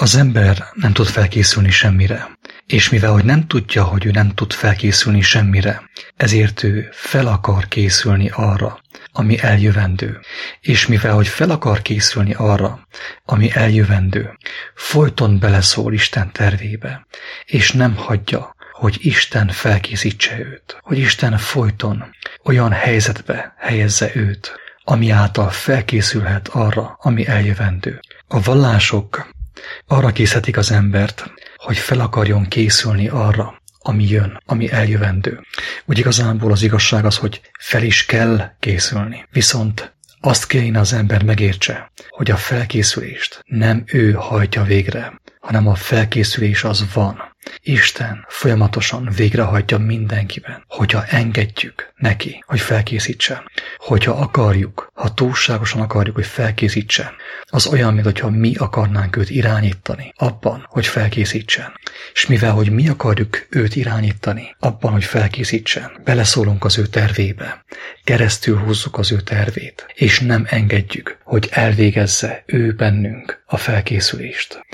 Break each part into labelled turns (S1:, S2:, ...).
S1: Az ember nem tud felkészülni semmire, és mivel hogy nem tudja, hogy ő nem tud felkészülni semmire, ezért ő fel akar készülni arra, ami eljövendő. És mivel hogy fel akar készülni arra, ami eljövendő, folyton beleszól Isten tervébe, és nem hagyja, hogy Isten felkészítse őt, hogy Isten folyton olyan helyzetbe helyezze őt, ami által felkészülhet arra, ami eljövendő. A vallások arra készítik az embert, hogy fel akarjon készülni arra, ami jön, ami eljövendő. Úgy igazából az igazság az, hogy fel is kell készülni. Viszont azt kéne az ember megértse, hogy a felkészülést nem ő hajtja végre, hanem a felkészülés az van. Isten folyamatosan végrehajtja mindenkiben, hogyha engedjük neki, hogy felkészítsen. Hogyha akarjuk, ha túlságosan akarjuk, hogy felkészítsen, az olyan, mintha mi akarnánk őt irányítani abban, hogy felkészítsen. És mivel, hogy mi akarjuk őt irányítani abban, hogy felkészítsen, beleszólunk az ő tervébe, keresztül húzzuk az ő tervét, és nem engedjük, hogy elvégezze ő bennünk a felkészülést.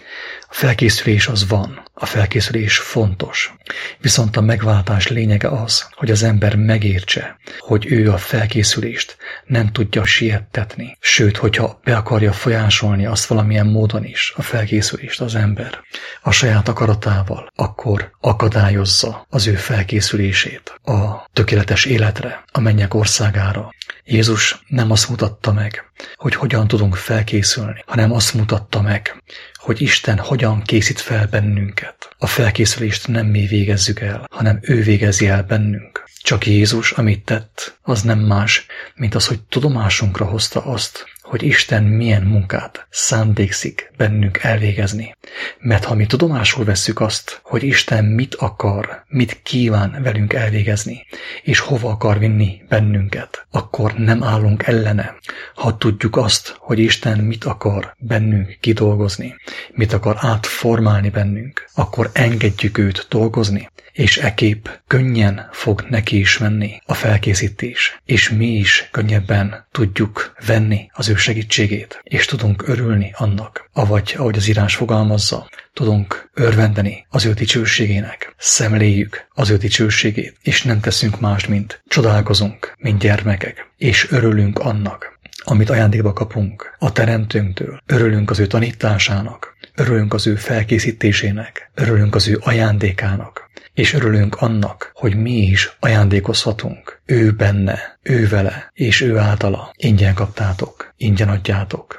S1: Felkészülés az van, a felkészülés fontos. Viszont a megváltás lényege az, hogy az ember megértse, hogy ő a felkészülést nem tudja siettetni. Sőt, hogyha be akarja folyásolni azt valamilyen módon is, a felkészülést az ember, a saját akaratával, akkor akadályozza az ő felkészülését a tökéletes életre, a mennyek országára. Jézus nem azt mutatta meg, hogy hogyan tudunk felkészülni, hanem azt mutatta meg, hogy Isten hogyan készít fel bennünket. A felkészülést nem mi végezzük el, hanem ő végezi el bennünk. Csak Jézus, amit tett, az nem más, mint az, hogy tudomásunkra hozta azt, hogy Isten milyen munkát szándékszik bennünk elvégezni. Mert ha mi tudomásul vesszük azt, hogy Isten mit akar, mit kíván velünk elvégezni, és hova akar vinni bennünket, akkor nem állunk ellene. Ha tudjuk azt, hogy Isten mit akar bennünk kidolgozni, mit akar átformálni bennünk, akkor engedjük őt dolgozni, és ekép könnyen fog neki is menni a felkészítés, és mi is könnyebben tudjuk venni az ő segítségét, és tudunk örülni annak, avagy, ahogy az írás fogalmazza, tudunk örvendeni az ő dicsőségének, szemléljük az ő dicsőségét, és nem teszünk más, mint csodálkozunk, mint gyermekek, és örülünk annak, amit ajándékba kapunk a Teremtőnktől. Örülünk az ő tanításának, örülünk az ő felkészítésének, örülünk az ő ajándékának, és örülünk annak, hogy mi is ajándékozhatunk. Ő benne, ő vele, és ő általa. Ingyen kaptátok, ingyen adjátok.